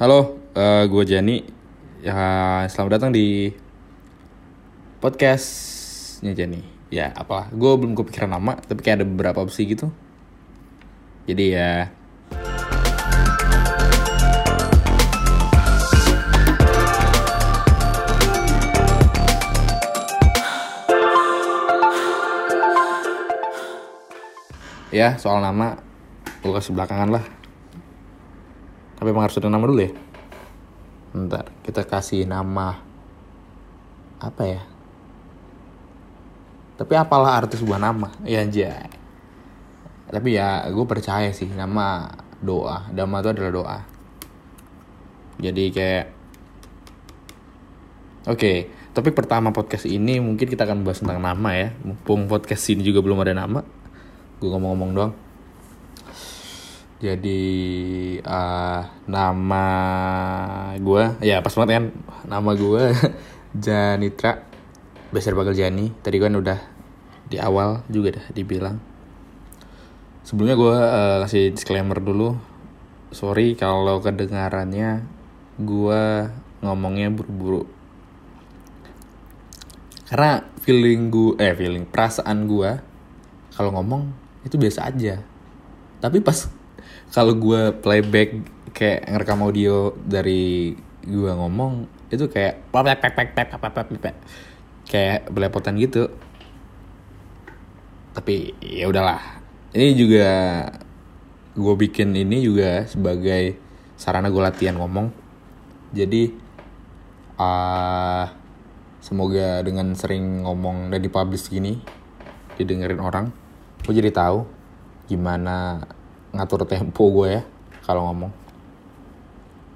Halo, uh, gue Jani. Ya, selamat datang di podcastnya Jani. Ya, apalah, gue belum kepikiran nama, tapi kayak ada beberapa opsi gitu. Jadi ya, ya soal nama gue kasih belakangan lah tapi emang harus ada nama dulu ya? Ntar kita kasih nama apa ya? Tapi apalah arti sebuah nama? Ya aja tapi ya gue percaya sih nama doa. Nama itu adalah doa. Jadi kayak oke okay, topik pertama podcast ini mungkin kita akan bahas tentang nama ya. Mumpung podcast ini juga belum ada nama gue ngomong-ngomong doang jadi uh, nama gue ya pas banget kan nama gue Janitra besar bakal Jani. Tadi kan udah di awal juga dah dibilang. Sebelumnya gue uh, kasih disclaimer dulu. Sorry kalau kedengarannya gue ngomongnya buru-buru. Karena feeling gue eh feeling perasaan gue kalau ngomong itu biasa aja. Tapi pas kalau gue playback kayak ngerekam audio dari gue ngomong itu kayak kayak belepotan gitu. Tapi ya udahlah. Ini juga gue bikin ini juga sebagai sarana gue latihan ngomong. Jadi uh, semoga dengan sering ngomong dan dipublish gini didengerin orang gue jadi tahu gimana ngatur tempo gue ya kalau ngomong.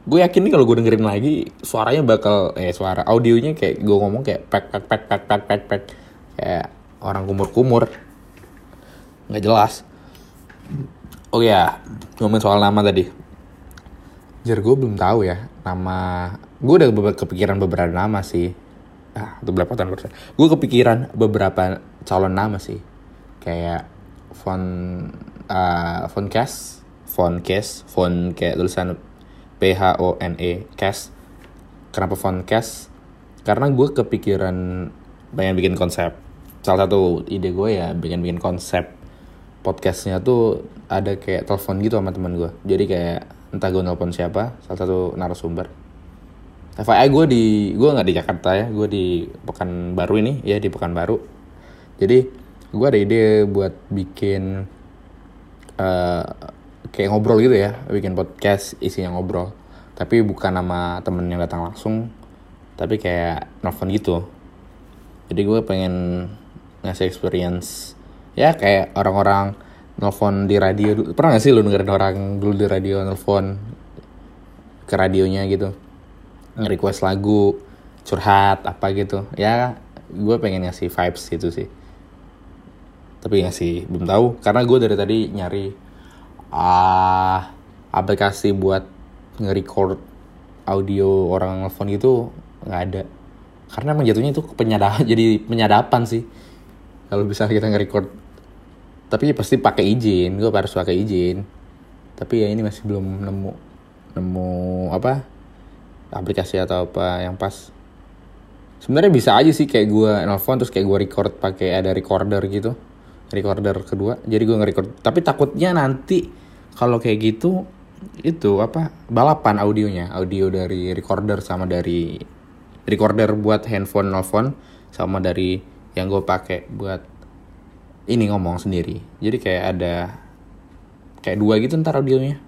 Gue yakin nih kalau gue dengerin lagi suaranya bakal eh suara audionya kayak gue ngomong kayak pek pek pek pek pek pek pek. Kayak orang kumur kumur nggak jelas. Oh ya ngomongin soal nama tadi. Jar gue belum tahu ya nama gue udah kepikiran beberapa nama sih. Ah itu berapa tahun gue kepikiran beberapa calon nama sih. Kayak font uh, font cast font cast font kayak tulisan P H O N E cast. Kenapa font cast? Karena gue kepikiran pengen bikin konsep. Salah satu ide gue ya bikin bikin konsep podcastnya tuh ada kayak telepon gitu sama teman gue jadi kayak entah gue nelpon siapa salah satu narasumber. FYI gue di gue nggak di Jakarta ya gue di Pekanbaru ini ya di Pekanbaru. Jadi gue ada ide buat bikin uh, kayak ngobrol gitu ya bikin podcast isinya ngobrol. Tapi bukan nama temen yang datang langsung tapi kayak nelfon gitu. Jadi gue pengen ngasih experience ya kayak orang-orang nelfon di radio pernah gak sih lu dengerin orang dulu di radio nelfon ke radionya gitu? Nge-request lagu curhat apa gitu. Ya gue pengen ngasih vibes gitu sih tapi ya sih belum tahu. Karena gue dari tadi nyari uh, aplikasi buat nge-record audio orang nelfon gitu nggak ada. Karena menjatuhnya itu penyadapan jadi penyadapan sih. Kalau bisa kita nge-record. Tapi pasti pakai izin gue harus pakai izin. Tapi ya ini masih belum nemu nemu apa aplikasi atau apa yang pas. Sebenarnya bisa aja sih kayak gue nelfon terus kayak gue record pakai ada recorder gitu recorder kedua. Jadi gue nge-record. Tapi takutnya nanti kalau kayak gitu itu apa balapan audionya. Audio dari recorder sama dari recorder buat handphone nelfon sama dari yang gue pakai buat ini ngomong sendiri. Jadi kayak ada kayak dua gitu ntar audionya.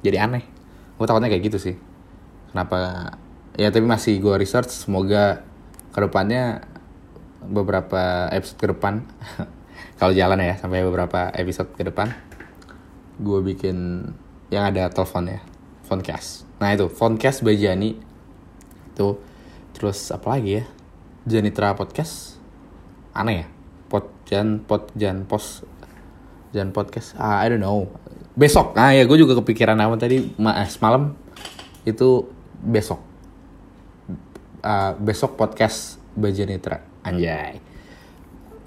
Jadi aneh. Gue takutnya kayak gitu sih. Kenapa? Ya tapi masih gue research. Semoga ke depannya beberapa episode ke depan kalau jalan ya sampai beberapa episode ke depan. Gue bikin yang ada telepon ya phonecast nah itu phonecast by Jani. Tuh terus apa lagi ya? Janitra podcast. Aneh ya? Pot jan pot jan pos jan podcast. Ah I don't know. Besok. Nah ya gue juga kepikiran nama tadi ma eh, semalam. Itu besok. Uh, besok podcast by Janitra. Anjay.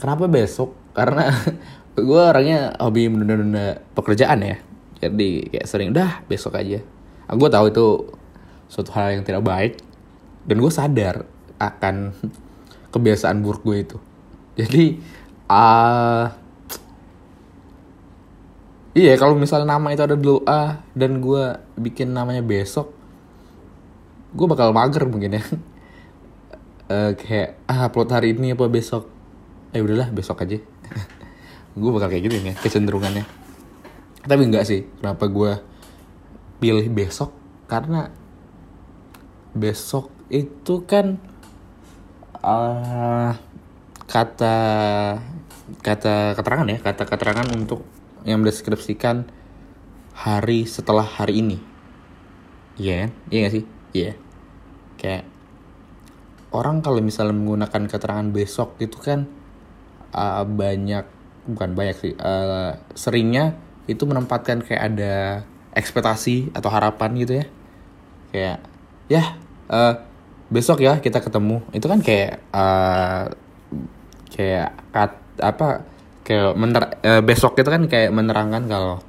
Kenapa besok karena gue orangnya hobi menunda-nunda pekerjaan ya. Jadi kayak sering udah besok aja. Ah, gue tahu itu suatu hal yang tidak baik dan gue sadar akan kebiasaan buruk gue itu. Jadi uh, iya kalau misalnya nama itu ada dulu A dan gue bikin namanya besok gue bakal mager mungkin ya. Uh, kayak ah upload hari ini apa besok? Eh udahlah besok aja gue bakal kayak gitu ya kecenderungannya. Tapi enggak sih kenapa gue pilih besok? Karena besok itu kan uh, kata kata keterangan ya kata keterangan untuk yang mendeskripsikan hari setelah hari ini. Iya yeah, iya gak sih? Iya. Yeah. kayak orang kalau misalnya menggunakan keterangan besok itu kan uh, banyak bukan banyak sih uh, seringnya itu menempatkan kayak ada ekspektasi atau harapan gitu ya. Kayak ya uh, besok ya kita ketemu. Itu kan kayak uh, kayak kat, apa kayak mener uh, besok itu kan kayak menerangkan kalau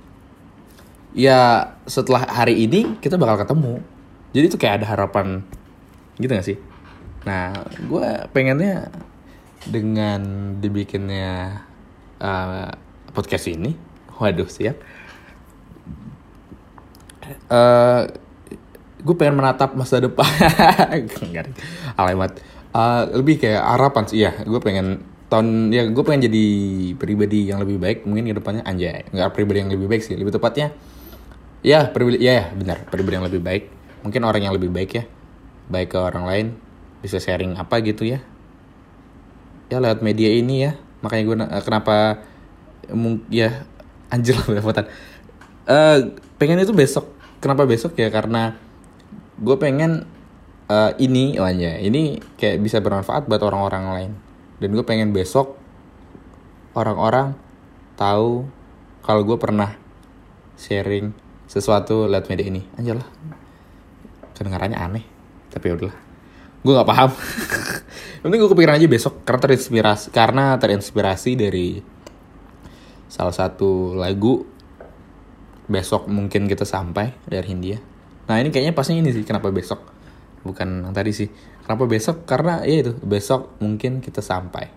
ya setelah hari ini kita bakal ketemu. Jadi itu kayak ada harapan gitu gak sih? Nah gue pengennya dengan dibikinnya uh, podcast ini. Waduh siap. Uh, gue pengen menatap masa depan. Alamat. Uh, lebih kayak harapan sih. Ya gue pengen tahun ya gue pengen jadi pribadi yang lebih baik mungkin ke depannya. Anjay nggak pribadi yang lebih baik sih. Lebih tepatnya ya pribadi ya, ya benar. Pribadi yang lebih baik. Mungkin orang yang lebih baik ya. Baik ke orang lain. Bisa sharing apa gitu ya ya lewat media ini ya. Makanya gue uh, kenapa ya anjir lah uh, pengen itu besok. Kenapa besok? Ya karena gue pengen uh, ini oh ya ini kayak bisa bermanfaat buat orang-orang lain. Dan gue pengen besok orang-orang tahu kalau gue pernah sharing sesuatu lewat media ini. Anjir lah. Kedengarannya aneh tapi ya udahlah gue nggak paham Nanti gue kepikiran aja besok karena terinspirasi karena terinspirasi dari salah satu lagu besok mungkin kita sampai dari Hindia. Nah ini kayaknya pasnya ini sih kenapa besok bukan yang tadi sih. Kenapa besok? Karena ya itu besok mungkin kita sampai.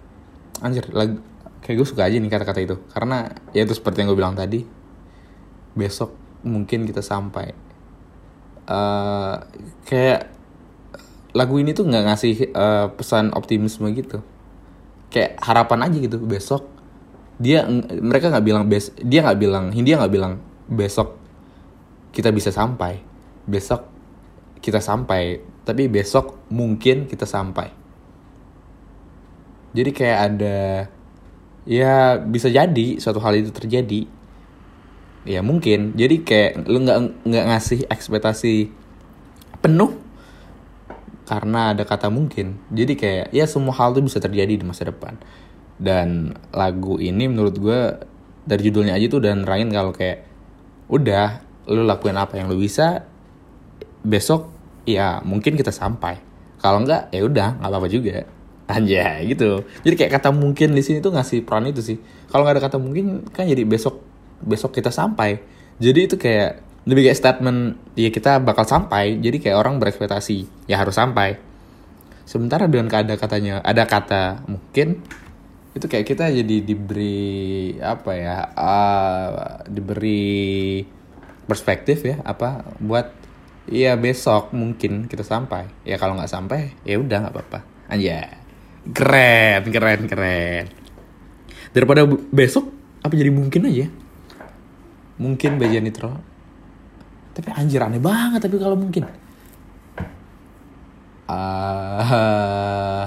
Anjir lagu kayak gue suka aja nih kata-kata itu karena ya itu seperti yang gue bilang tadi besok mungkin kita sampai. Uh, kayak lagu ini tuh nggak ngasih uh, pesan optimisme gitu. Kayak harapan aja gitu besok dia mereka nggak bilang bes dia nggak bilang Hindia nggak bilang besok kita bisa sampai besok kita sampai tapi besok mungkin kita sampai. Jadi kayak ada ya bisa jadi suatu hal itu terjadi. Ya mungkin. Jadi kayak lu nggak nggak ngasih ekspektasi penuh karena ada kata mungkin. Jadi kayak ya semua hal itu bisa terjadi di masa depan. Dan lagu ini menurut gue dari judulnya aja tuh dan nerangin kalau kayak udah lu lakuin apa yang lu bisa besok ya mungkin kita sampai. Kalau enggak ya udah nggak apa-apa juga. Aja gitu. Jadi kayak kata mungkin di sini tuh ngasih peran itu sih. Kalau nggak ada kata mungkin kan jadi besok besok kita sampai. Jadi itu kayak lebih kayak statement ya kita bakal sampai. Jadi kayak orang berekspektasi ya harus sampai. Sementara dengan ada katanya ada kata mungkin itu kayak kita jadi diberi apa ya uh, diberi perspektif ya apa buat ya besok mungkin kita sampai. Ya kalau nggak sampai ya udah nggak apa-apa. Aja keren keren keren. Daripada besok apa jadi mungkin aja? Mungkin Baja Nitro tapi anjir aneh banget tapi kalau mungkin. Uh,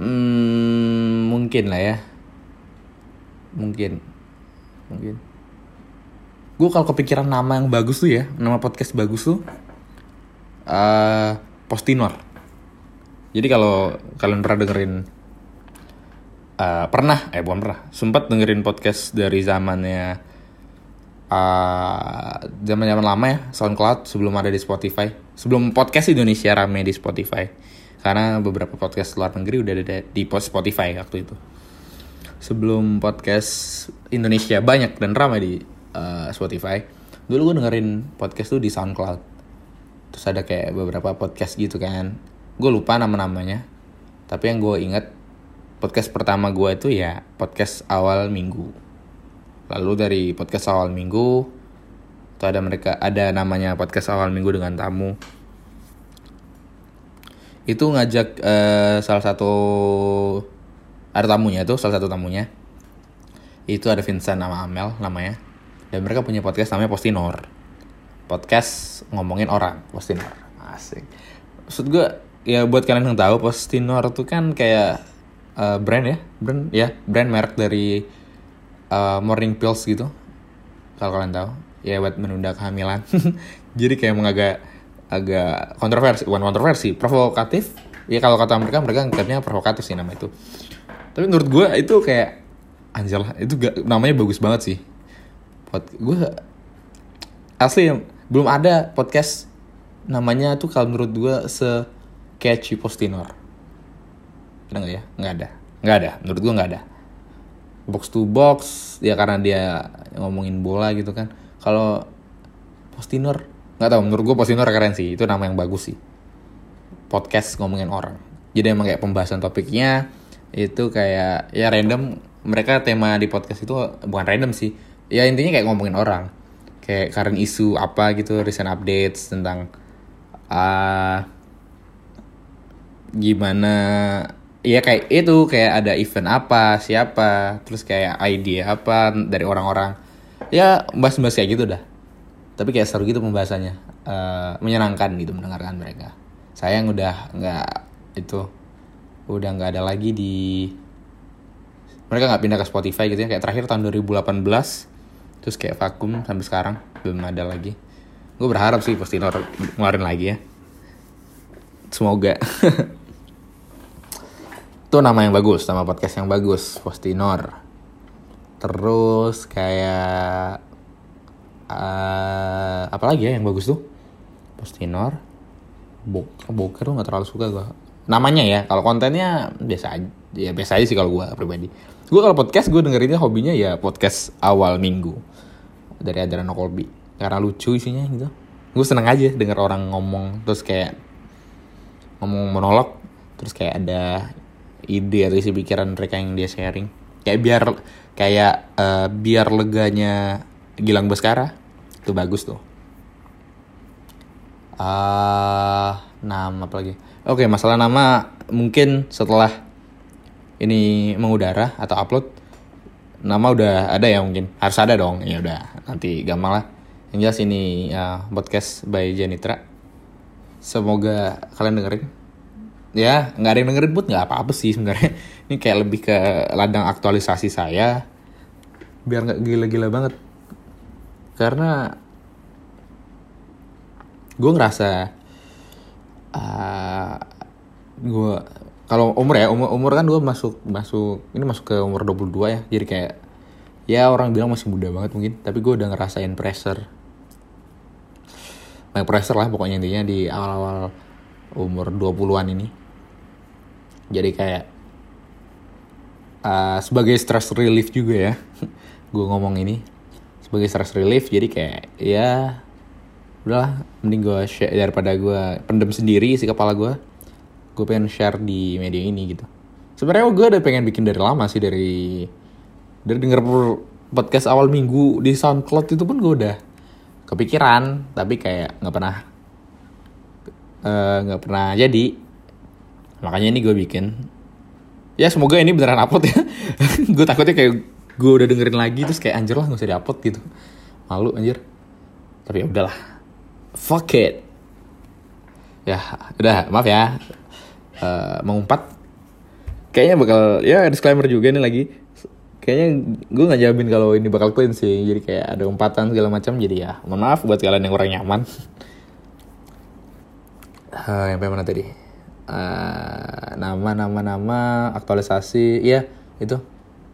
hmm, mungkin lah ya. Mungkin. Mungkin. Gue kalau kepikiran nama yang bagus tuh ya nama podcast bagus tuh uh, postinor. Jadi kalau kalian pernah dengerin uh, pernah eh bukan pernah sempat dengerin podcast dari zamannya uh, zaman-zaman lama ya SoundCloud sebelum ada di Spotify. Sebelum podcast Indonesia rame di Spotify. Karena beberapa podcast luar negeri udah ada di Spotify waktu itu. Sebelum podcast Indonesia banyak dan ramai di uh, Spotify, dulu gue dengerin podcast tuh di SoundCloud. terus ada kayak beberapa podcast gitu kan gue lupa nama-namanya tapi yang gue inget podcast pertama gue itu ya podcast awal minggu lalu dari podcast awal minggu itu ada mereka ada namanya podcast awal minggu dengan tamu. Itu ngajak uh, salah satu ada tamunya tuh salah satu tamunya. Itu ada Vincent nama Amel namanya. Dan mereka punya podcast namanya Postinor. Podcast ngomongin orang Postinor. Asik. Maksud gue ya buat kalian yang tahu Postinor tuh kan kayak uh, brand ya? Brand? Ya brand merek dari uh, morning pills gitu. Kalau kalian tahu. Ya buat menunda kehamilan. Jadi kayak emang agak agak kontroversi bukan kontroversi provokatif. Ya kalau kata mereka mereka ngeliatnya provokatif sih nama itu. Tapi menurut gue itu kayak anjir lah itu gak, namanya bagus banget sih. Pod, gue asli belum ada podcast namanya tuh kalau menurut gue se catchy postinor. Ada nggak ya? Nggak ada. Nggak ada. Menurut gue nggak ada box to box ya karena dia ngomongin bola gitu kan. Kalau postinor nggak tahu menurut gue Postinor keren sih itu nama yang bagus sih. Podcast ngomongin orang. Jadi emang kayak pembahasan topiknya itu kayak ya random mereka tema di podcast itu bukan random sih. Ya intinya kayak ngomongin orang. Kayak current isu apa gitu recent updates tentang uh, gimana ya kayak itu kayak ada event apa siapa terus kayak idea apa dari orang-orang. Ya bahas-bahas kayak gitu dah. Tapi kayak seru gitu pembahasannya. Uh, menyenangkan gitu mendengarkan mereka. Saya yang udah nggak itu udah nggak ada lagi di mereka nggak pindah ke Spotify gitu ya. Kayak terakhir tahun 2018 terus kayak vakum sampai sekarang belum ada lagi. Gue berharap sih Postinor ngeluarin lagi ya. Semoga itu nama yang bagus nama podcast yang bagus Postinor. Terus kayak uh, apalagi ya yang bagus tuh? Postinor. Boker Boker tuh nggak terlalu suka gue namanya ya kalau kontennya biasa aja ya biasa aja sih kalau gue pribadi. Gue kalau podcast gue dengerinnya hobinya ya podcast awal minggu. Dari Adrano Kolbi karena lucu isinya gitu. Gue seneng aja denger orang ngomong terus kayak ngomong monolog terus kayak ada ide atau isi pikiran mereka yang dia sharing. Kayak biar kayak uh, biar leganya Gilang Baskara itu bagus tuh. Uh, nama apa lagi? Oke masalah nama mungkin setelah ini mengudara atau upload nama udah ada ya mungkin. Harus ada dong. Ya udah nanti gampang lah. Yang jelas ini uh, podcast by Janitra semoga kalian dengerin ya nggak ada yang dengerin buat nggak apa-apa sih sebenarnya. Ini kayak lebih ke ladang aktualisasi saya. Biar nggak gila-gila banget. Karena gue ngerasa uh, ah, gue kalau umur ya umur umur kan gue masuk masuk ini masuk ke umur 22 ya. Jadi kayak ya orang bilang masih muda banget mungkin tapi gue udah ngerasain pressure. Banyak pressure lah pokoknya intinya di awal-awal umur 20-an ini jadi kayak uh, sebagai stress relief juga ya gue ngomong ini sebagai stress relief jadi kayak ya udahlah mending gue share daripada gue pendem sendiri si kepala gue gue pengen share di media ini gitu. Sebenarnya gue udah pengen bikin dari lama sih dari dari denger podcast awal minggu di SoundCloud itu pun gue udah kepikiran tapi kayak nggak pernah eh, nggak uh, pernah jadi makanya ini gue bikin. Ya semoga ini beneran upload ya. Gue takutnya kayak gue udah dengerin lagi terus kayak anjir lah gak usah diupload gitu. Malu anjir. Tapi ya udahlah. Fuck it. Ya udah maaf ya. Uh, mengumpat. Kayaknya bakal ya disclaimer juga nih lagi. Kayaknya gue nggak jamin kalau ini bakal clean sih. Jadi kayak ada umpatan segala macam jadi ya mohon maaf buat kalian yang kurang nyaman. Uh, yang mana tadi uh, nama nama nama aktualisasi iya itu.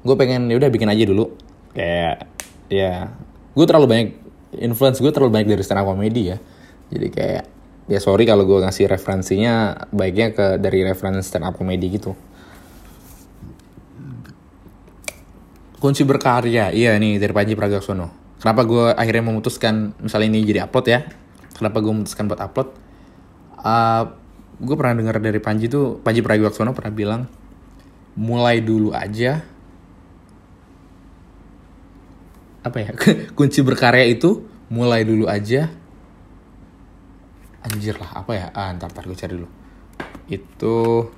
Gue pengen ya udah bikin aja dulu. Kayak ya gue terlalu banyak influence gue terlalu banyak dari stand up comedy ya. Jadi kayak ya sorry kalau gue ngasih referensinya baiknya ke dari referensi stand up comedy gitu. Kunci berkarya iya nih dari Panji Pragiwaksono. Kenapa gue akhirnya memutuskan misalnya ini jadi upload ya. Kenapa gue memutuskan buat upload? Uh, gue pernah dengar dari Panji tuh Panji Pragiwaksono pernah bilang mulai dulu aja. Apa ya? Kunci berkarya itu mulai dulu aja. Anjir lah apa ya? Ah ntar ntar gue cari dulu. Itu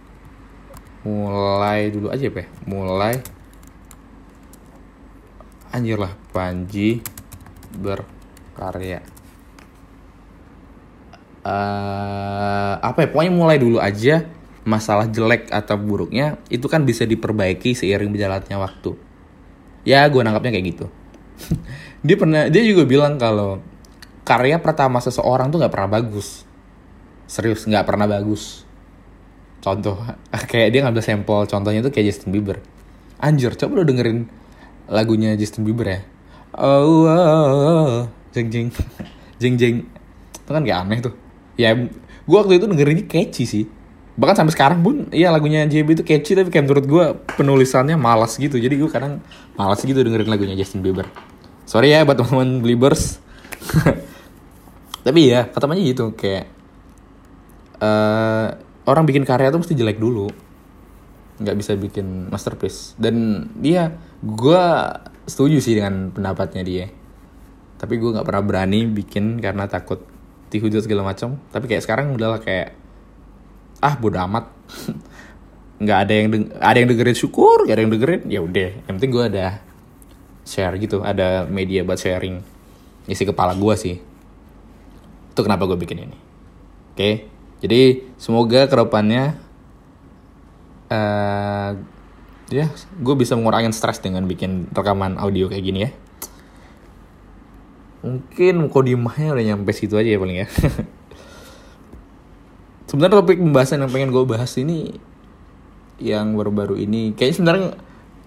mulai dulu aja ya? Mulai. Anjir lah Panji berkarya uh, apa ya pokoknya mulai dulu aja masalah jelek atau buruknya itu kan bisa diperbaiki seiring berjalannya waktu. Ya gue nangkapnya kayak gitu. Dia pernah dia juga bilang kalau karya pertama seseorang tuh nggak pernah bagus. Serius nggak pernah bagus. Contoh kayak dia ngambil sampel contohnya tuh kayak Justin Bieber. Anjir coba lo dengerin lagunya Justin Bieber ya. Oh, oh, oh, oh. jeng jeng. Jeng jeng. Itu kan kayak aneh tuh ya gue waktu itu dengerinnya catchy sih. Bahkan sampai sekarang pun iya lagunya JB itu catchy tapi kayak menurut gue penulisannya malas gitu. Jadi gue kadang malas gitu dengerin lagunya Justin Bieber. Sorry ya buat teman-teman Beliebers tapi ya kata gitu kayak uh, orang bikin karya tuh mesti jelek dulu. Nggak bisa bikin masterpiece. Dan dia gue setuju sih dengan pendapatnya dia. Tapi gue nggak pernah berani bikin karena takut dihujat segala macam. Tapi kayak sekarang udahlah kayak ah bodo amat. Nggak ada yang ada yang dengerin syukur gak ada yang dengerin ya udah. Yang penting gue ada share gitu ada media buat sharing isi kepala gue sih. Itu kenapa gue bikin ini. Oke? Okay? jadi semoga ke depannya uh, ya gue bisa mengurangi stres dengan bikin rekaman audio kayak gini ya mungkin kodimahnya udah nyampe situ aja ya paling ya. Sebenarnya topik pembahasan yang pengen gue bahas ini yang baru-baru ini kayaknya sebenarnya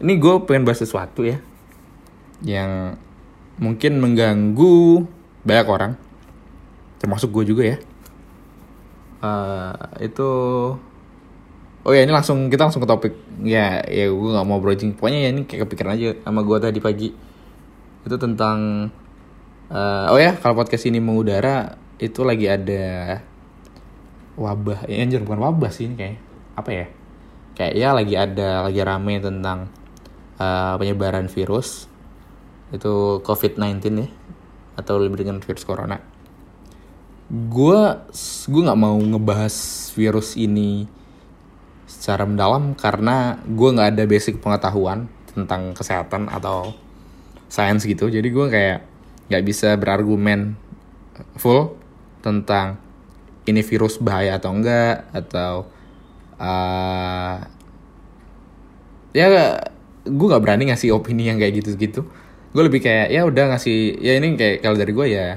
ini gue pengen bahas sesuatu ya yang mungkin mengganggu banyak orang termasuk gue juga ya. Uh, itu oh ya ini langsung kita langsung ke topik. Ya ya gue nggak mau bridging pokoknya ya ini kayak kepikiran aja sama gue tadi pagi. Itu tentang Uh, oh ya, kalau podcast ini mengudara itu lagi ada wabah. Ya anjir bukan wabah sih ini kayak apa ya? Kayak ya lagi ada lagi rame tentang uh, penyebaran virus itu COVID-19 ya atau lebih dengan virus corona. Gue gue nggak mau ngebahas virus ini secara mendalam karena gue nggak ada basic pengetahuan tentang kesehatan atau sains gitu. Jadi gue kayak nggak bisa berargumen full tentang ini virus bahaya atau enggak atau uh, ya gue nggak berani ngasih opini yang kayak gitu-gitu. Gue lebih kayak ya udah ngasih ya ini kayak kalau dari gue ya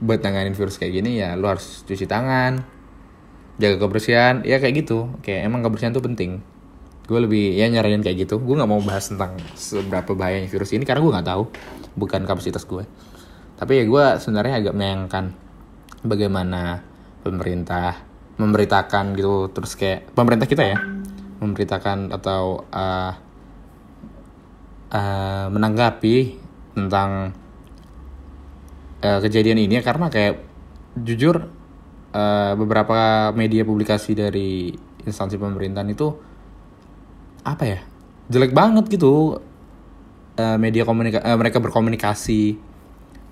buat nanganin virus kayak gini ya lu harus cuci tangan jaga kebersihan ya kayak gitu. Kayak emang kebersihan tuh penting. Gue lebih ya nyaranin kayak gitu. Gue nggak mau bahas tentang seberapa bahayanya virus ini karena gue nggak tahu bukan kapasitas gue. Tapi ya gue sebenarnya agak menyayangkan bagaimana pemerintah memberitakan gitu terus kayak pemerintah kita ya memberitakan atau uh, uh, menanggapi tentang uh, kejadian ini ya karena kayak jujur uh, beberapa media publikasi dari instansi pemerintahan itu apa ya jelek banget gitu uh, media komunika uh, mereka berkomunikasi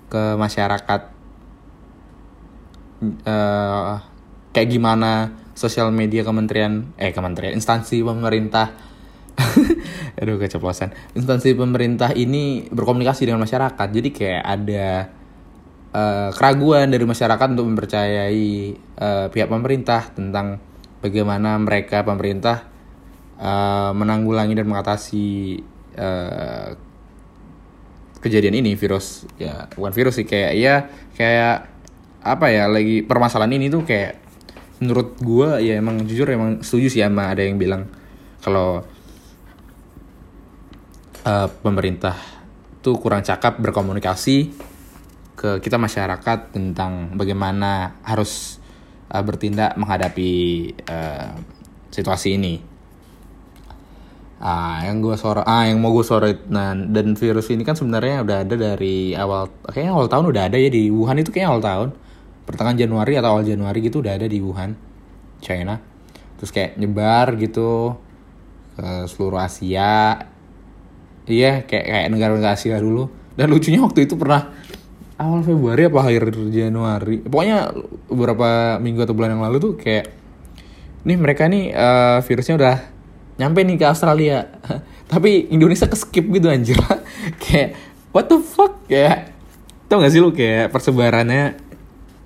ke masyarakat uh, kayak gimana sosial media kementerian eh kementerian instansi pemerintah. Aduh keceplosan. Instansi pemerintah ini berkomunikasi dengan masyarakat. Jadi kayak ada uh, keraguan dari masyarakat untuk mempercayai uh, pihak pemerintah tentang bagaimana mereka pemerintah uh, menanggulangi dan mengatasi uh, kejadian ini virus ya bukan virus sih kayak ya kayak apa ya lagi permasalahan ini tuh kayak menurut gue ya emang jujur emang setuju sih sama ada yang bilang kalau uh, pemerintah tuh kurang cakap berkomunikasi ke kita masyarakat tentang bagaimana harus uh, bertindak menghadapi uh, situasi ini Ah, yang gue sorot, ah yang mau gue sorot, nah dan virus ini kan sebenarnya udah ada dari awal, kayaknya awal tahun udah ada ya di Wuhan itu kayaknya awal tahun. Pertengahan Januari atau awal Januari gitu udah ada di Wuhan China. Terus kayak nyebar gitu ke seluruh Asia. Iya kayak kayak negara-negara Asia dulu. Dan lucunya waktu itu pernah awal Februari apa akhir Januari. Pokoknya beberapa minggu atau bulan yang lalu tuh kayak nih mereka nih uh, virusnya udah nyampe nih ke Australia. Tapi Indonesia ke skip gitu anjir. Kayak what the fuck? Kayak tau gak sih lu kayak persebarannya?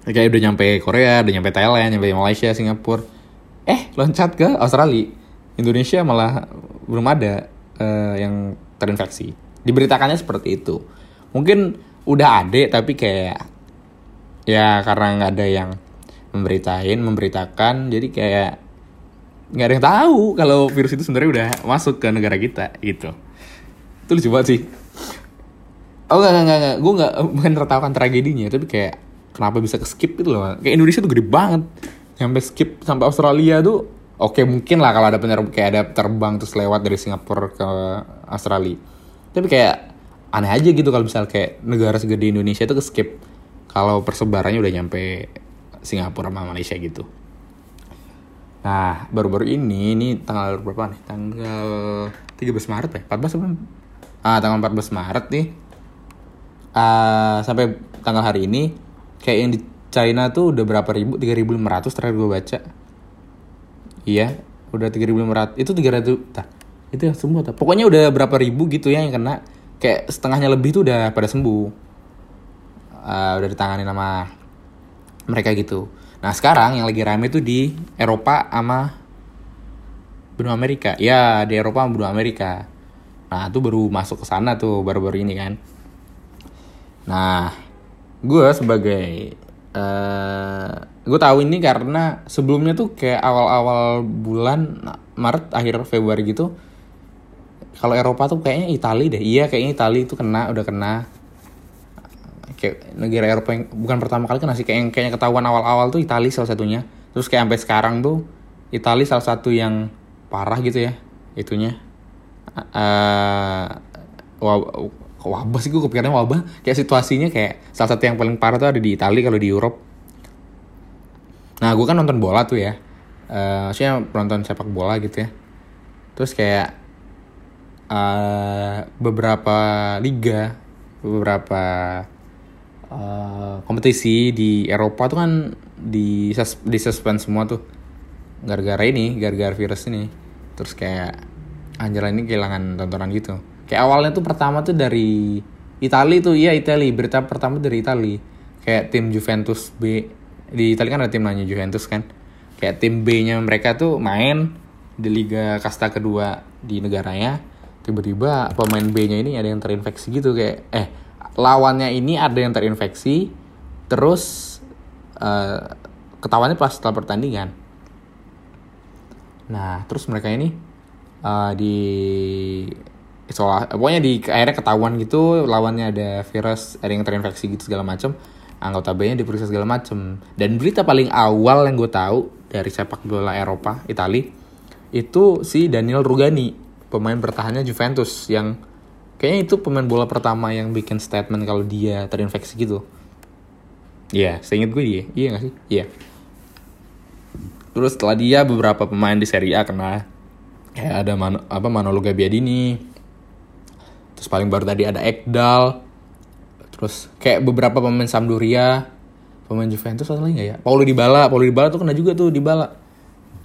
Kayak udah nyampe Korea udah nyampe Thailand nyampe Malaysia Singapura. Eh loncat ke Australia. Indonesia malah belum ada uh, yang terinfeksi. Diberitakannya seperti itu. Mungkin udah ada tapi kayak ya karena nggak ada yang memberitain memberitakan. Jadi kayak nggak ada yang tahu kalau virus itu sebenarnya udah masuk ke negara kita gitu. Itu lucu banget sih. Oh nggak nggak nggak gue nggak bukan tertawakan tragedinya tapi kayak kenapa bisa ke skip gitu loh. Kayak Indonesia tuh gede banget. Sampai skip sampai Australia tuh oke mungkin lah kalau ada penerbangan kayak ada terbang terus lewat dari Singapura ke Australia. Tapi kayak aneh aja gitu kalau misal kayak negara segede Indonesia itu ke skip kalau persebarannya udah nyampe Singapura sama Malaysia gitu. Nah, baru-baru ini, ini tanggal berapa nih? Tanggal 13 Maret ya? 14 apa? Ah, tanggal 14 Maret nih. Uh, sampai tanggal hari ini, kayak yang di China tuh udah berapa ribu? 3.500 terakhir gue baca. Iya, udah 3.500. Itu 300, tah, itu ya semua. Tah. Pokoknya udah berapa ribu gitu ya yang kena kayak setengahnya lebih tuh udah pada sembuh uh, udah ditangani sama mereka gitu nah sekarang yang lagi rame tuh di Eropa sama benua Amerika. Ya di Eropa sama benua Amerika. Nah tuh baru masuk ke sana tuh baru-baru ini kan. Nah gue sebagai uh, eh, gue tahu ini karena sebelumnya tuh kayak awal-awal bulan Maret akhir Februari gitu kalau Eropa tuh kayaknya Italia deh. Iya kayaknya Italia itu kena udah kena kayak negara Eropa yang bukan pertama kali kena sih. Kayak yang kayaknya ketahuan awal-awal tuh Italia salah satunya. Terus kayak sampai sekarang tuh Italia salah satu yang parah gitu ya itunya. Uh, wabah, wabah sih gue kepikirannya wabah. Kayak situasinya kayak salah satu yang paling parah tuh ada di Italia kalau di Eropa nah gue kan nonton bola tuh ya. Uh, maksudnya nonton sepak bola gitu ya. Terus kayak uh, beberapa liga, beberapa uh, kompetisi di Eropa tuh kan di di suspend semua tuh gara-gara ini, gara-gara virus ini. Terus kayak Angela ini kehilangan tontonan gitu. Kayak awalnya tuh pertama tuh dari Italia tuh, iya Italia. Berita pertama dari Italia. Kayak tim Juventus B. Di Italia kan ada tim namanya Juventus kan. Kayak tim B-nya mereka tuh main di Liga Kasta kedua di negaranya tiba-tiba pemain B-nya ini ada yang terinfeksi gitu kayak eh lawannya ini ada yang terinfeksi terus uh, ketahuannya pas setelah pertandingan. Nah terus mereka ini uh, di isolasi pokoknya di akhirnya ketahuan gitu lawannya ada virus ada yang terinfeksi gitu segala macam anggota B-nya diperiksa segala macam dan berita paling awal yang gue tahu dari sepak bola Eropa Italia itu si Daniel Rugani pemain bertahannya Juventus yang kayaknya itu pemain bola pertama yang bikin statement kalau dia terinfeksi gitu. Iya, yeah, seingat gue dia. Iya gak sih? Iya. Yeah. Terus setelah dia beberapa pemain di Serie A kena kayak ada Man apa Manolo Gabbiadini. Terus paling baru tadi ada Ekdal. Terus kayak beberapa pemain Sampdoria, pemain Juventus atau lagi gak ya? Paulo Dybala, Paulo Dybala tuh kena juga tuh Dybala.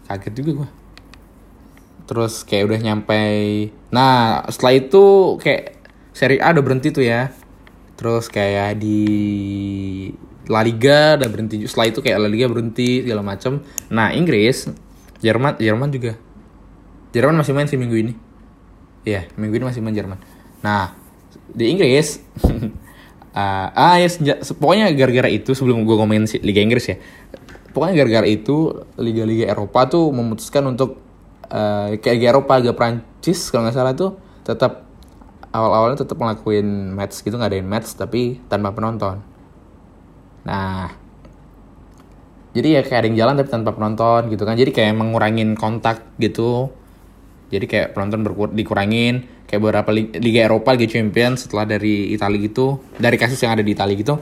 Kaget juga gue terus kayak udah nyampe nah setelah itu kayak seri A udah berhenti tuh ya. Terus kayak di La Liga udah berhenti setelah itu kayak La Liga berhenti segala macem. Nah Inggris Jerman Jerman juga. Jerman masih main sih minggu ini. Iya minggu ini masih main Jerman. Nah di Inggris uh, ah ya senja, pokoknya gara-gara itu sebelum gue ngomongin Liga Inggris ya pokoknya gara-gara itu liga-liga Eropa tuh memutuskan untuk uh, kayak Eropa agak Prancis kalau nggak salah tuh tetap awal-awalnya tetap ngelakuin match gitu nggak ngadain match tapi tanpa penonton. Nah jadi ya kayak ada yang jalan tapi tanpa penonton gitu kan. Jadi kayak mengurangin kontak gitu. Jadi kayak penonton berkur dikurangin. Kayak beberapa Liga Eropa Liga Champions setelah dari Italia gitu dari kasus yang ada di Italia gitu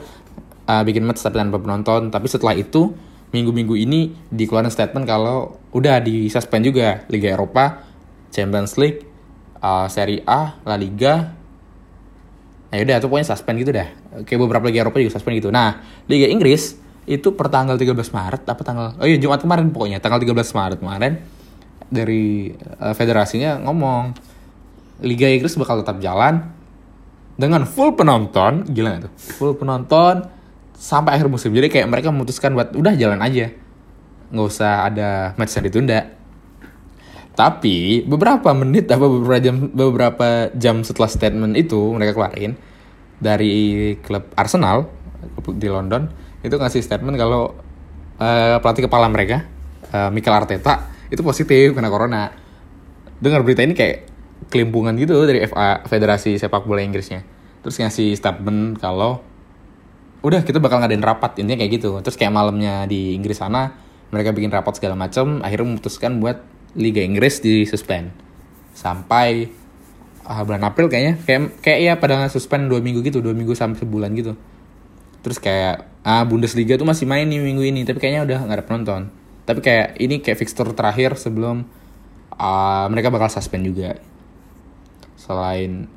uh, bikin match tapi tanpa penonton. Tapi setelah itu minggu-minggu ini dikeluarkan statement kalau udah di suspend juga Liga Eropa, Champions League, uh, Serie A, La Liga. Nah udah itu pokoknya suspend gitu dah. Kayak beberapa Liga Eropa juga suspend gitu. Nah, Liga Inggris itu per tanggal 13 Maret apa tanggal Oh iya Jumat kemarin pokoknya tanggal 13 Maret kemarin dari uh, federasinya ngomong Liga Inggris bakal tetap jalan dengan full penonton, gila tuh? Full penonton sampai akhir musim. Jadi kayak mereka memutuskan buat udah jalan aja. Nggak usah ada match yang ditunda. Tapi beberapa menit apa beberapa jam beberapa jam setelah statement itu mereka keluarin dari klub Arsenal di London itu ngasih statement kalau uh, pelatih kepala mereka uh, Mikel Arteta itu positif kena corona. Dengar berita ini kayak kelimpungan gitu dari FA Federasi Sepak Bola Inggrisnya terus ngasih statement kalau udah kita bakal ngadain rapat intinya kayak gitu terus kayak malamnya di Inggris sana mereka bikin rapat segala macam akhirnya memutuskan buat Liga Inggris di suspend. Sampai uh, bulan April kayaknya. Kayak kayak ya pada suspend dua minggu gitu dua minggu sampai sebulan gitu. Terus kayak ah Bundesliga tuh masih main nih minggu ini tapi kayaknya udah nggak ada penonton. Tapi kayak ini kayak fixture terakhir sebelum uh, mereka bakal suspend juga. Selain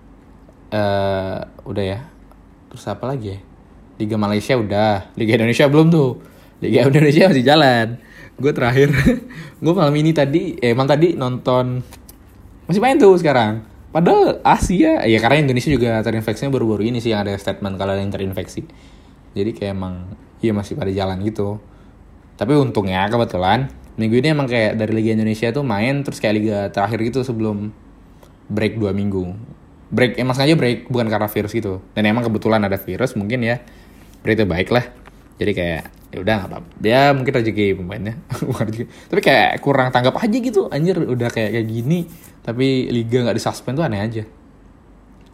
uh, udah ya. Terus apa lagi ya? Liga Malaysia udah Liga Indonesia belum tuh Liga Indonesia masih jalan. Gue terakhir gue malam ini tadi eh, emang tadi nonton masih main tuh sekarang. Padahal Asia ya karena Indonesia juga terinfeksinya baru-baru ini sih yang ada statement kalau ada yang terinfeksi. Jadi kayak emang iya masih pada jalan gitu. Tapi untungnya kebetulan minggu ini emang kayak dari Liga Indonesia tuh main terus kayak liga terakhir gitu sebelum break dua minggu. Break emang sengaja break bukan karena virus gitu. Dan emang kebetulan ada virus mungkin ya berita baik lah. Jadi kayak ya udah nggak apa-apa. Dia mungkin rezeki pemainnya. Tapi kayak kurang tanggap aja gitu. Anjir udah kayak kayak gini tapi liga nggak disuspend tuh aneh aja.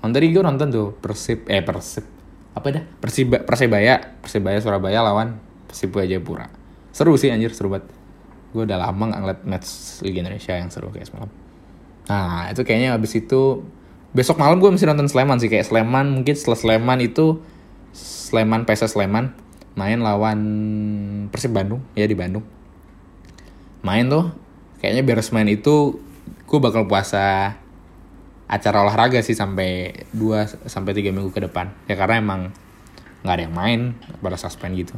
Nonton gue nonton tuh persib eh persib. Apa dah? Persiba persebaya. Persebaya surabaya lawan persibu jayapura. Seru sih anjir seru banget. Gue udah lama nggak ngeliat match liga indonesia yang seru kayak semalam. Nah itu kayaknya abis itu besok malam gue mesti nonton Sleman sih. Kayak Sleman mungkin setelah Sleman itu Sleman PSS Sleman main lawan Persib Bandung ya di Bandung. Main tuh kayaknya beres main itu gue bakal puasa acara olahraga sih sampai 2 sampai 3 minggu ke depan. Ya karena emang nggak ada yang main pada suspend gitu.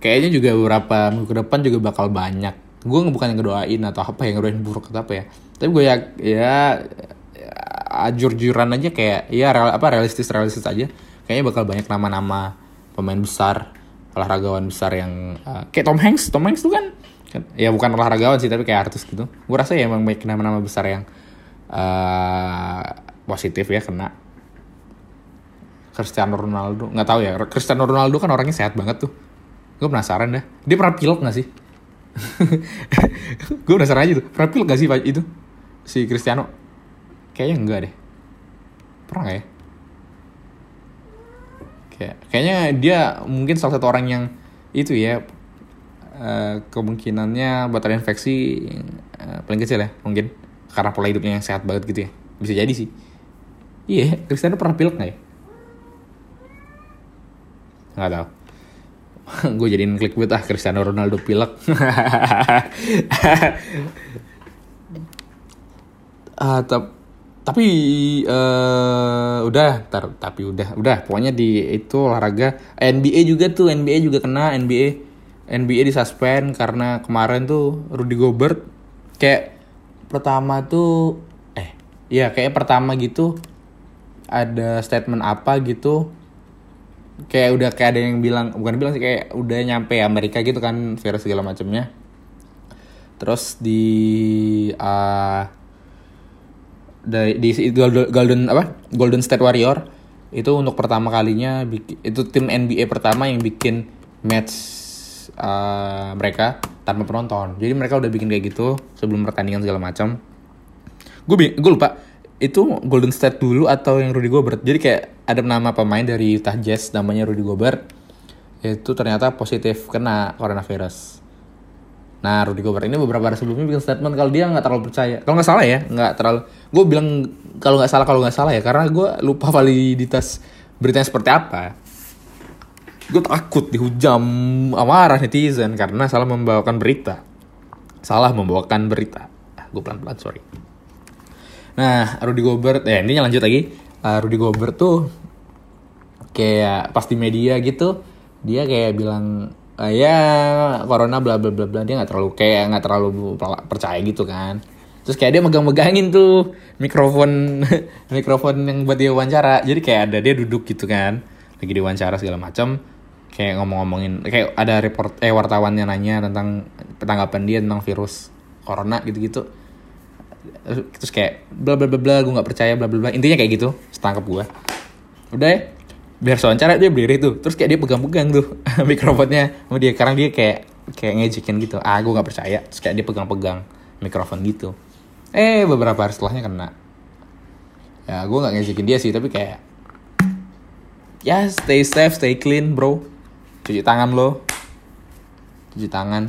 Kayaknya juga beberapa minggu ke depan juga bakal banyak. Gue bukan yang ngedoain atau apa yang ngedoain buruk atau apa ya. Tapi gue ya ya, ya jur-juran aja kayak ya real, apa realistis realistis aja. Kayaknya bakal banyak nama-nama pemain besar olahragawan besar yang uh, kayak Tom Hanks. Tom Hanks tuh kan, kan ya bukan olahragawan sih tapi kayak artis gitu. Gue rasa ya emang banyak nama-nama besar yang uh, positif ya kena. Cristiano Ronaldo nggak tahu ya Cristiano Ronaldo kan orangnya sehat banget tuh. Gue penasaran dah. Dia pernah pilek nggak sih? Gue penasaran aja tuh. Pernah pilek gak sih itu? Si Cristiano? Kayaknya enggak deh. Pernah gak ya kayak kayaknya dia mungkin salah satu orang yang itu ya uh, kemungkinannya buat terinfeksi uh, paling kecil ya mungkin. Karena pola hidupnya yang sehat banget gitu ya. Bisa jadi sih. Iya Cristiano pernah pilek gak ya? Nggak tahu. Gue jadiin klik buat ah Cristiano Ronaldo pilek. Ah tap, tapi uh, udah tar, tapi udah udah. Pokoknya di itu olahraga NBA juga tuh NBA juga kena NBA NBA disuspend karena kemarin tuh Rudy Gobert kayak pertama tuh eh ya kayak pertama gitu ada statement apa gitu. Kayak udah kayak ada yang bilang bukan bilang sih kayak udah nyampe Amerika gitu kan virus segala macamnya terus di uh, dari di golden, apa Golden State Warrior itu untuk pertama kalinya itu tim NBA pertama yang bikin match uh, mereka tanpa penonton jadi mereka udah bikin kayak gitu sebelum pertandingan segala macam gue gue lupa itu Golden State dulu atau yang Rudy Gobert. Jadi kayak ada nama pemain dari Utah Jazz namanya Rudy Gobert. Itu ternyata positif kena coronavirus. Nah Rudy Gobert ini beberapa hari sebelumnya bikin statement kalau dia nggak terlalu percaya. Kalau nggak salah ya, nggak terlalu. Gue bilang kalau nggak salah kalau nggak salah ya, karena gue lupa validitas beritanya seperti apa. gue takut dihujam amarah netizen karena salah membawakan berita salah membawakan berita ah, gue pelan pelan sorry nah Rudy Gobert eh ini lanjut lagi uh, Rudy Gobert tuh kayak pas di media gitu dia kayak bilang uh, ya corona bla bla bla bla. Dia nggak terlalu kayak nggak terlalu percaya gitu kan. Terus kayak dia megang-megangin tuh mikrofon mikrofon yang buat dia wawancara. Jadi kayak ada dia duduk gitu kan. Lagi diwawancara segala macam kayak ngomong-ngomongin kayak ada report eh wartawannya nanya tentang tanggapan dia tentang virus corona gitu-gitu. Terus kayak bla bla bla bla gue nggak percaya bla bla bla. Intinya kayak gitu setangkap gue udah ya biar wawancara dia berdiri tuh. Terus kayak dia pegang-pegang tuh mikrofonnya sama dia. Karena dia kayak kayak ngejekin gitu. Ah gue nggak percaya. Terus kayak dia pegang-pegang mikrofon gitu. Eh beberapa hari setelahnya kena. Ya gue nggak ngejekin dia sih tapi kayak ya stay safe stay clean bro. Cuci tangan lo. Cuci tangan.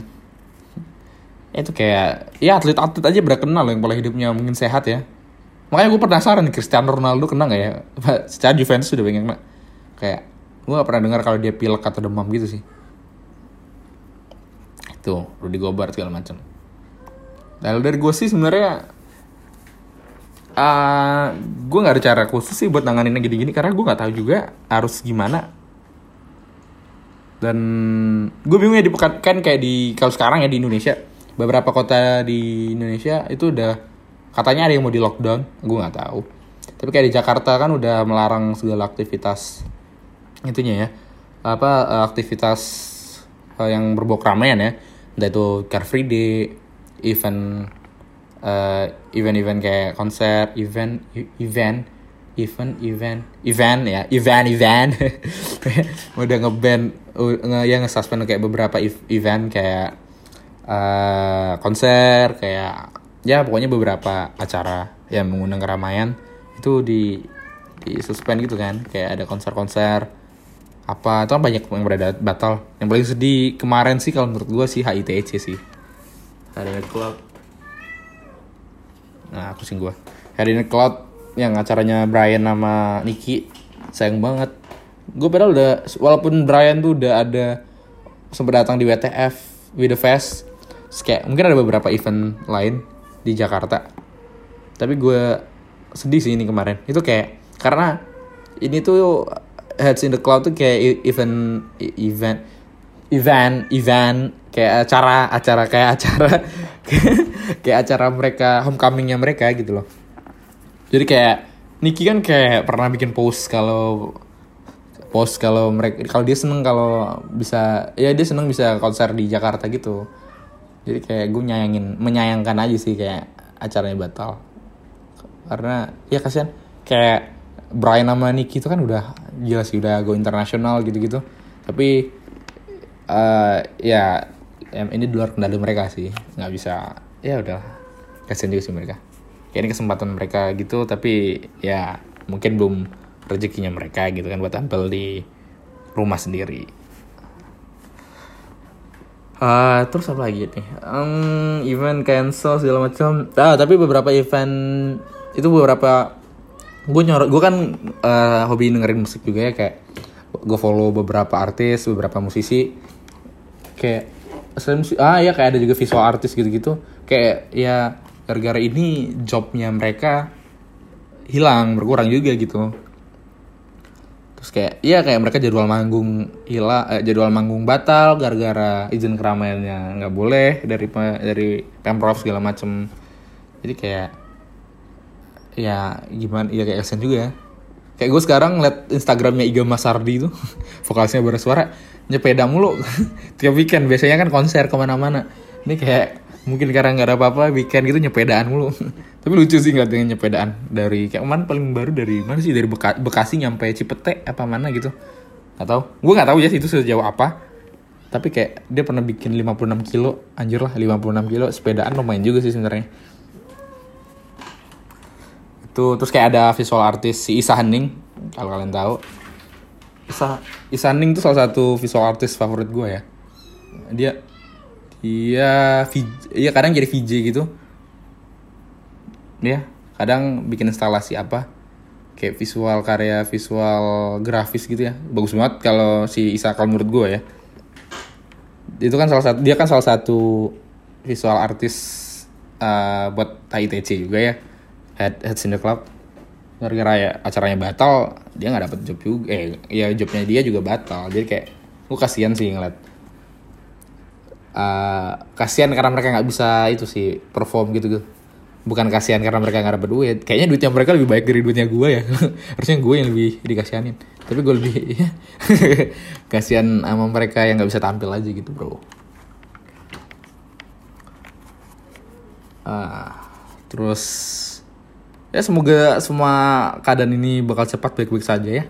Itu kayak ya atlet-atlet aja berkenal kenal yang pola hidupnya mungkin sehat ya. Makanya gue penasaran Cristiano Ronaldo kena gak ya? Secara Juventus sudah banyak kena kayak gue gak pernah dengar kalau dia pilek atau demam gitu sih. Itu Rudy Gobert segala macam Lalu dari gue sih sebenarnya uh, ah, gue nggak ada cara khusus sih buat nanganinnya gini-gini karena gue nggak tahu juga harus gimana. Dan gue bingung ya di kan kayak di kalau sekarang ya di Indonesia beberapa kota di Indonesia itu udah katanya ada yang mau di lockdown gue nggak tahu. Tapi kayak di Jakarta kan udah melarang segala aktivitas itunya ya. Apa aktivitas uh, yang berbau keramaian ya. Entah itu Car Free Day event uh, event-event kayak konser event event event event event ya. Event event udah ngeband nge yang nge-suspend kayak beberapa event kayak uh, konser kayak ya pokoknya beberapa acara yang mengundang keramaian. Itu di di suspend gitu kan. Kayak ada konser-konser apa itu kan banyak yang berada batal. Yang paling sedih kemarin sih kalau menurut gue sih HITC sih. Hari Club. Nah aku sih gue hari Cloud yang acaranya Brian sama Nicky sayang banget. Gue padahal udah walaupun Brian tuh udah ada sempat datang di WTF with the Fest kayak mungkin ada beberapa event lain di Jakarta. Tapi gue sedih sih ini kemarin. Itu kayak karena ini tuh Heads in the Cloud tuh kayak event event event event kayak acara acara kayak acara kayak acara mereka homecomingnya mereka gitu loh. Jadi kayak Niki kan kayak pernah bikin post kalau post kalau mereka kalau dia seneng kalau bisa ya dia seneng bisa konser di Jakarta gitu. Jadi kayak gue nyayangin menyayangkan aja sih kayak acaranya batal. Karena ya kasihan kayak Brian sama Nicky itu kan udah gila sih udah go internasional gitu-gitu. Tapi uh, ya ini di luar kendali mereka sih. Nggak bisa ya udah kasian juga sih mereka. Kayak ini kesempatan mereka gitu tapi ya mungkin belum rezekinya mereka gitu kan buat tampil di rumah sendiri. Uh, terus apa lagi nih? Um, event cancel segala macam. Ah tapi beberapa event itu beberapa gue nyorot gue kan uh, hobi dengerin musik juga ya kayak gue follow beberapa artis beberapa musisi. Kayak selain ah ya kayak ada juga visual artis gitu-gitu. Kayak ya gara-gara ini jobnya mereka hilang berkurang juga gitu. Terus kayak ya kayak mereka jadwal manggung hilang eh, jadwal manggung batal gara-gara izin keramaiannya nggak boleh dari dari pemprov segala macem. Jadi kayak ya gimana? Ya kayak kesen juga ya. Kayak gue sekarang ngeliat Instagramnya Iga Masardi itu vokalisnya bersuara nyepeda mulu. Tiap weekend biasanya kan konser ke mana-mana. Ini kayak mungkin karena nggak ada apa-apa weekend gitu nyepedaan mulu. Tapi lucu sih nggak dengan nyepedaan dari kayak mana paling baru dari mana sih? Dari Beka Bekasi nyampe Cipete apa mana gitu. Tahu. Gue nggak tahu ya itu sejauh apa. Tapi kayak dia pernah bikin 56 kilo anjir lah 56 kilo sepedaan lumayan juga sih sebenarnya itu terus kayak ada visual artis si Isa Hening kalau kalian tahu. Isa Isaning tuh salah satu visual artist favorit gue ya. Dia dia iya kadang jadi VJ gitu. Dia kadang bikin instalasi apa kayak visual karya visual grafis gitu ya. Bagus banget kalau si Isa kalau menurut gue ya. Itu kan salah satu dia kan salah satu visual artis uh, buat TITC juga ya head head in the club. Gara-gara ya acaranya batal dia nggak dapet job juga eh ya jobnya dia juga batal. Jadi kayak gue kasihan sih ngeliat. Uh, kasihan karena mereka nggak bisa itu sih perform gitu gitu bukan kasihan karena mereka nggak dapet duit. Kayaknya duitnya mereka lebih baik dari duitnya gue ya. Harusnya gue yang lebih dikasihanin. Tapi gue lebih ya kasihan sama mereka yang nggak bisa tampil aja gitu bro. Uh, terus ya semoga semua keadaan ini bakal cepat baik-baik saja ya.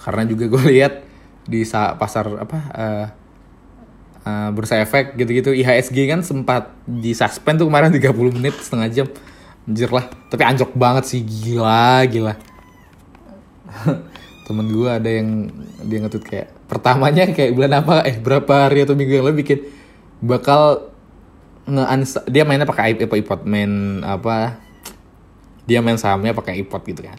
Karena juga gue lihat di pasar apa uh, uh, bursa efek gitu-gitu IHSG kan sempat di suspend tuh kemarin 30 menit setengah jam. Anjir lah tapi anjok banget sih gila gila. Temen gue ada yang dia ngetut kayak pertamanya kayak bulan apa eh berapa hari atau minggu yang lalu bikin bakal nge dia mainnya pakai iPod main apa dia main sahamnya pakai iPod gitu kan.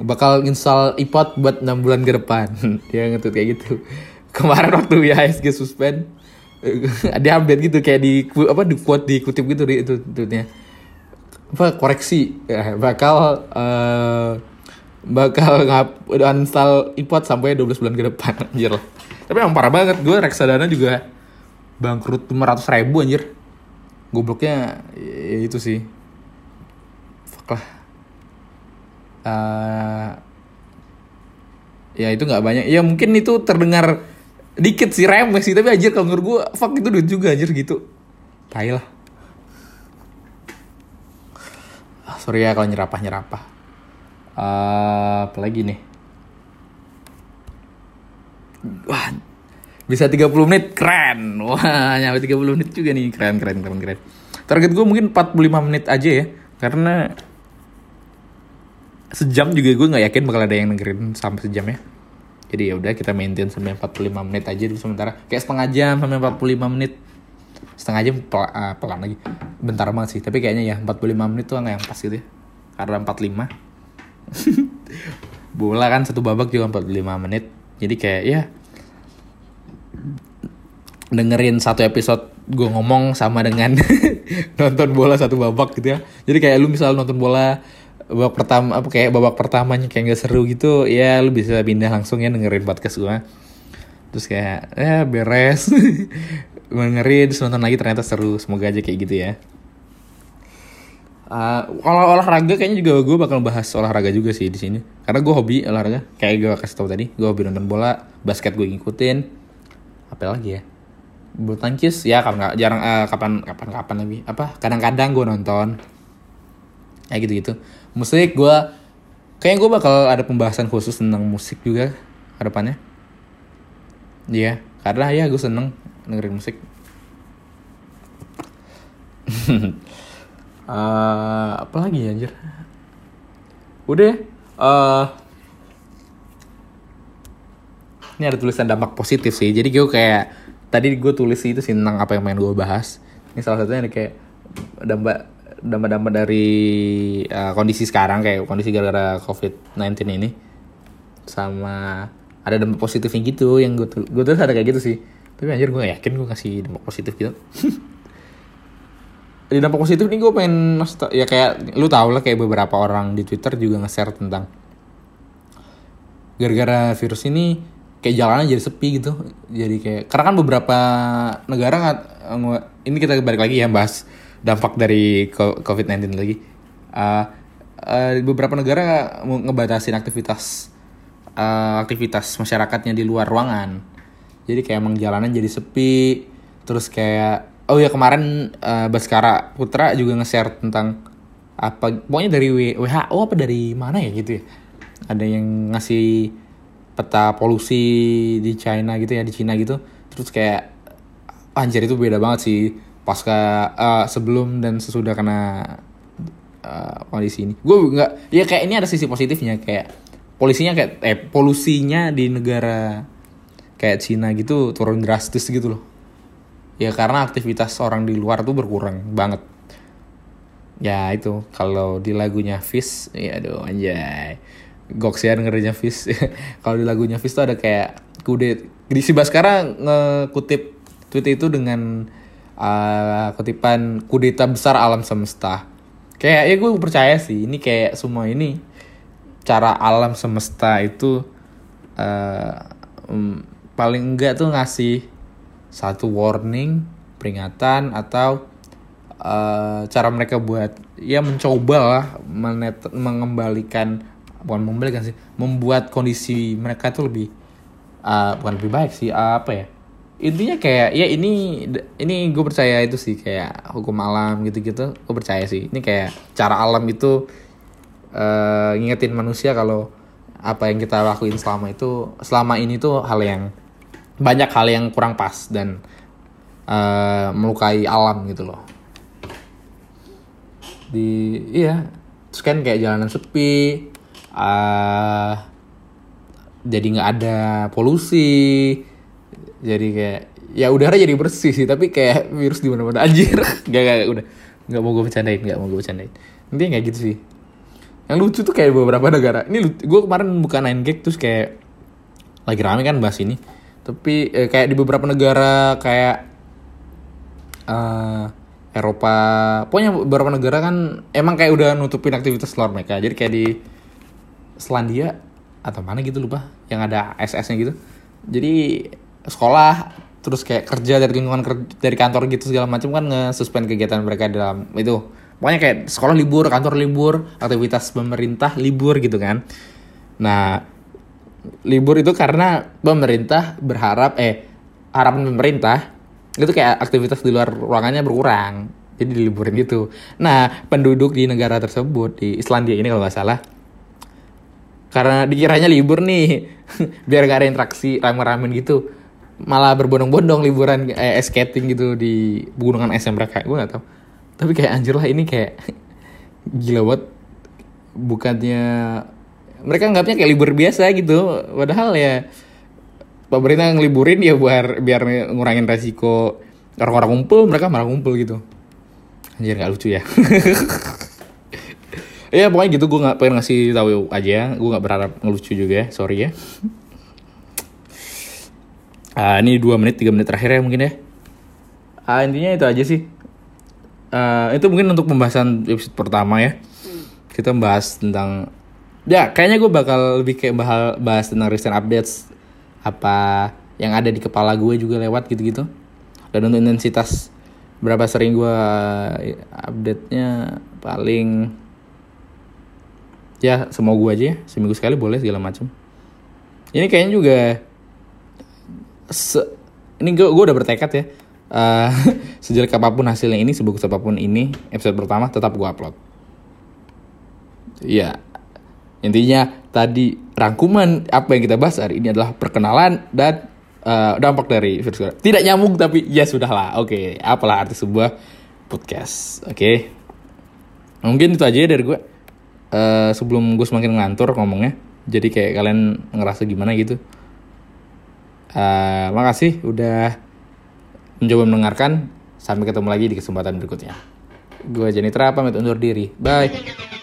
Bakal install iPod buat enam bulan ke depan. Dia ngetut kayak gitu. Kemarin waktu IHSG suspend ada update gitu kayak di apa di quote dikutip gitu di itu tweetnya. Apa koreksi. Ya, bakal uh, bakal ngap uninstall iPod sampai 12 bulan ke depan anjir. Lah tapi emang parah banget. Gue reksadana juga bangkrut 500 ribu anjir. Gobloknya ya itu sih lah. Uh, ya itu nggak banyak. Ya mungkin itu terdengar dikit sih remeh sih. Tapi anjir kalau menurut gue fuck itu duit juga anjir gitu. Tai lah. Ah, sorry ya kalau nyerapah nyerapah uh, apa lagi nih? Wah bisa 30 menit? Keren. Wah nyampe 30 menit juga nih. Keren keren keren keren. Target gue mungkin 45 menit aja ya. Karena sejam juga gue nggak yakin bakal ada yang dengerin sampai sejam ya. Jadi ya udah kita maintain sampai 45 menit aja dulu sementara. Kayak setengah jam sampai 45 menit. Setengah jam pel uh, pelan lagi. Bentar banget sih tapi kayaknya ya 45 menit tuh nggak yang pas gitu ya. Karena 45 bola kan satu babak juga 45 menit. Jadi kayak ya dengerin satu episode gue ngomong sama dengan nonton bola satu babak gitu ya. Jadi kayak lu misal nonton bola babak pertama apa kayak babak pertamanya kayak gak seru gitu ya lu bisa pindah langsung ya dengerin podcast gue terus kayak ya beres. Dengerin nonton lagi ternyata seru. Semoga aja kayak gitu ya. Uh, kalau olahraga kayaknya juga gue bakal bahas olahraga juga sih di sini. Karena gue hobi olahraga. Kayak gue kasih tau tadi gue hobi nonton bola basket gue ngikutin. Apa lagi ya? Bulu tangkis ya kapan jarang uh, kapan kapan kapan lagi. Apa kadang-kadang gue nonton. Kayak gitu gitu musik gue kayaknya gue bakal ada pembahasan khusus tentang musik juga ke depannya iya yeah, karena ya gue seneng dengerin musik. Uh, apa lagi ya anjir? Udah uh, ini ada tulisan dampak positif sih. Jadi gue kayak tadi gue tulis itu sih tentang apa yang main gue bahas. Ini salah satunya nih kayak dampak dampak-dampak dari uh, kondisi sekarang kayak kondisi gara-gara COVID-19 ini sama ada dampak positifnya gitu yang gue gue ada kayak gitu sih. Tapi anjir gue yakin gue kasih dampak positif gitu. Di dampak positif nih gue pengen ya kayak lu tau lah kayak beberapa orang di Twitter juga nge-share tentang gara-gara virus ini kayak jalanan jadi sepi gitu. Jadi kayak karena kan beberapa negara nggak ini kita balik lagi ya bahas dampak dari COVID-19 lagi. Uh, uh, beberapa negara ngebatasin aktivitas uh, aktivitas masyarakatnya di luar ruangan. Jadi kayak emang jalanan jadi sepi. Terus kayak oh ya kemarin uh, Baskara Putra juga nge-share tentang apa pokoknya dari WHO apa dari mana ya gitu ya. Ada yang ngasih peta polusi di China gitu ya di Cina gitu. Terus kayak anjir itu beda banget sih pasca uh, sebelum dan sesudah kena uh, kondisi ini. Gue nggak ya kayak ini ada sisi positifnya kayak polisinya kayak eh polusinya di negara kayak Cina gitu turun drastis gitu loh. Ya karena aktivitas orang di luar tuh berkurang banget. Ya itu kalau di lagunya Fish ya aduh anjay. Goks ya dengerinnya Fish kalau di lagunya Fish tuh ada kayak kudet di si Baskara ngekutip tweet itu dengan uh, kutipan kudeta besar alam semesta. Kayak ya gue percaya sih ini kayak semua ini cara alam semesta itu uh, um, paling enggak tuh ngasih satu warning peringatan atau uh, cara mereka buat ya mencoba lah menet mengembalikan bukan mengembalikan sih membuat kondisi mereka tuh lebih uh, bukan lebih baik sih uh, apa ya intinya kayak ya ini ini gue percaya itu sih kayak hukum alam gitu-gitu gue percaya sih. Ini kayak cara alam itu uh, ngingetin manusia kalau apa yang kita lakuin selama itu selama ini tuh hal yang banyak hal yang kurang pas dan uh, melukai alam gitu loh. Di iya terus kan kayak jalanan sepi uh, jadi nggak ada polusi jadi kayak ya udara jadi bersih sih tapi kayak virus di mana-mana. Anjir. Gak gak udah. Nggak mau gue bercandain nggak mau gue bercandain. Intinya kayak gitu sih. Yang lucu tuh kayak beberapa negara. Ini gue kemarin bukan nine gag terus kayak lagi rame kan bahas ini. Tapi eh, kayak di beberapa negara kayak uh, Eropa pokoknya beberapa negara kan emang kayak udah nutupin aktivitas luar mereka. Jadi kayak di Selandia atau mana gitu lupa. Yang ada SS-nya gitu. Jadi sekolah terus kayak kerja dari lingkungan dari kantor gitu segala macam kan nge-suspend kegiatan mereka dalam itu. Pokoknya kayak sekolah libur kantor libur aktivitas pemerintah libur gitu kan. Nah libur itu karena pemerintah berharap eh harapan pemerintah itu kayak aktivitas di luar ruangannya berkurang jadi diliburin gitu. Nah penduduk di negara tersebut di Islandia ini kalau nggak salah karena dikiranya libur nih biar gak ada interaksi rame-ramen gitu malah berbondong-bondong liburan eh, skating gitu di gunungan es mereka gue gak tau tapi kayak anjir lah ini kayak gila banget. Bukannya mereka anggapnya kayak libur biasa gitu. Padahal ya pemerintah ngeliburin ya biar biar ngurangin resiko orang-orang ngumpul mereka malah ngumpul gitu. Anjir gak lucu ya. Ya pokoknya gitu gue nggak pengen ngasih tahu aja. Gue nggak berharap ngelucu juga sorry ya uh, ini dua menit tiga menit terakhir ya mungkin ya? Uh, intinya itu aja sih. Uh, itu mungkin untuk pembahasan episode pertama ya. Kita bahas tentang ya kayaknya gue bakal lebih kayak bahas, bahas tentang recent updates apa yang ada di kepala gue juga lewat gitu-gitu. Dan untuk intensitas berapa sering gue update-nya paling ya semua gue aja ya. Seminggu sekali boleh segala macam. Ini kayaknya juga se ini gue gue udah bertekad ya. Uh, sejelek apa pun hasilnya ini sebagus apa pun ini episode pertama tetap gue upload. Ya intinya tadi rangkuman apa yang kita bahas hari ini adalah perkenalan dan uh, dampak dari virus corona. Tidak nyambung tapi ya sudahlah. Oke okay. apalah arti sebuah podcast. Oke. Okay. mungkin itu aja ya dari gue uh, sebelum gue semakin ngantur ngomongnya jadi kayak kalian ngerasa gimana gitu uh, makasih udah mencoba mendengarkan. Sampai ketemu lagi di kesempatan berikutnya. Gue Jenitra pamit undur diri. Bye